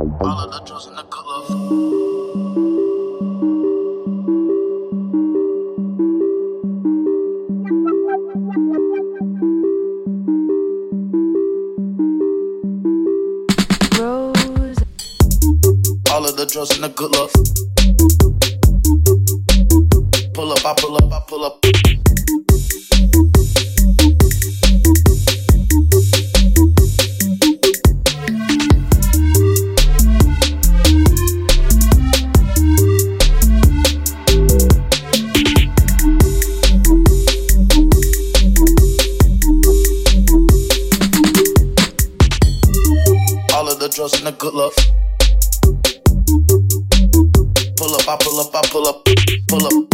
All of the drugs and the good love. Rose, All of the drugs and the good I pull up, I pull up, pull up.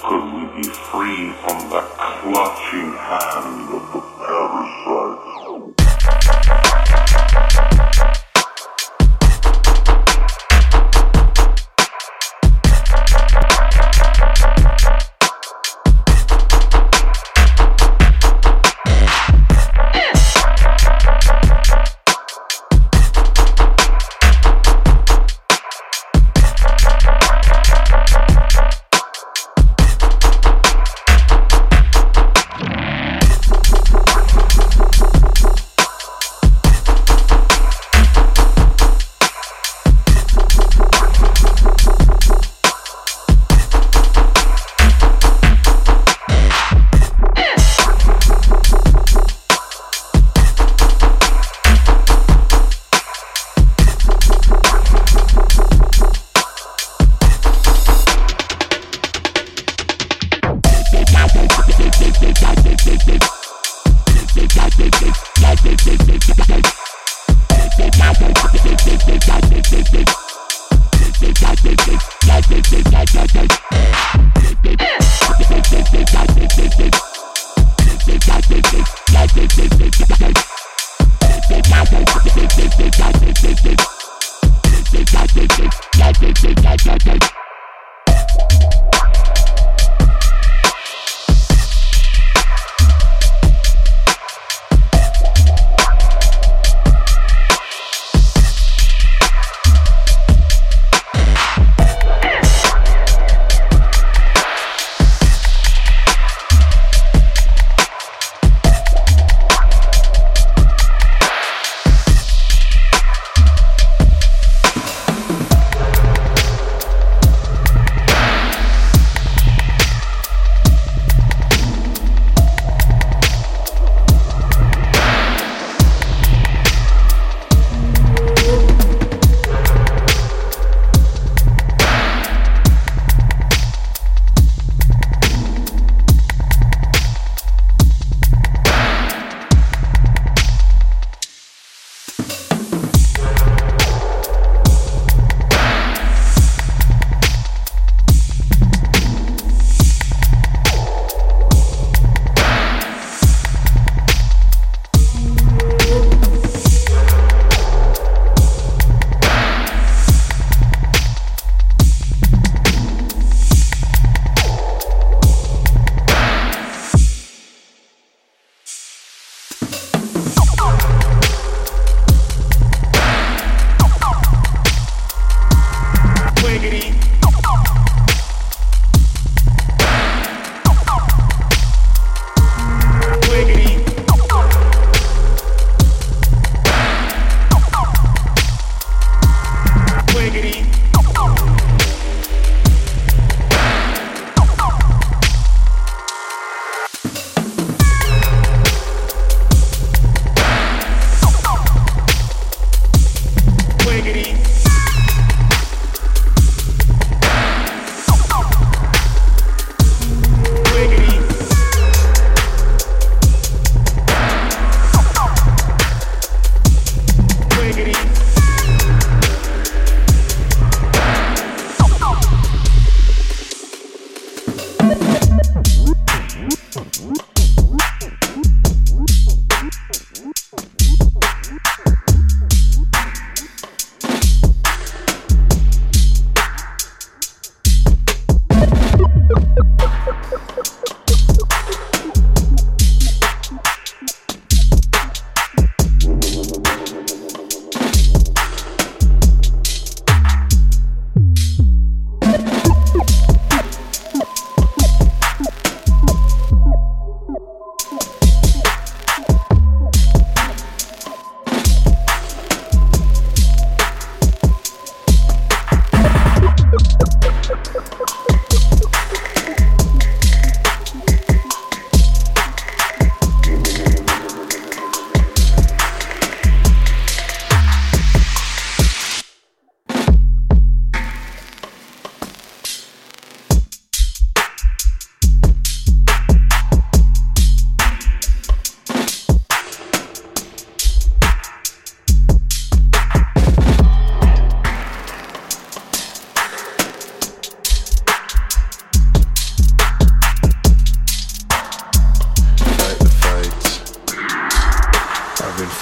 Could we be free from the clutching hand of the parasite?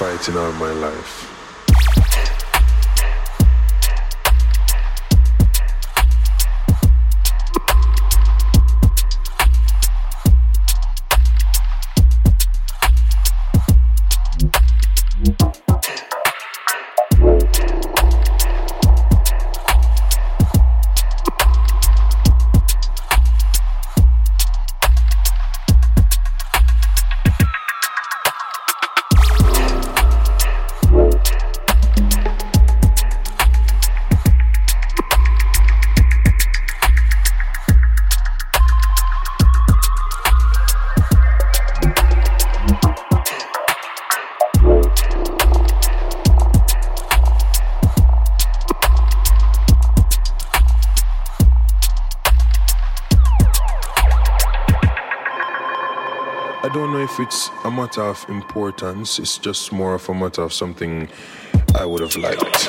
fighting all my life. It's a matter of importance, it's just more of a matter of something I would have liked.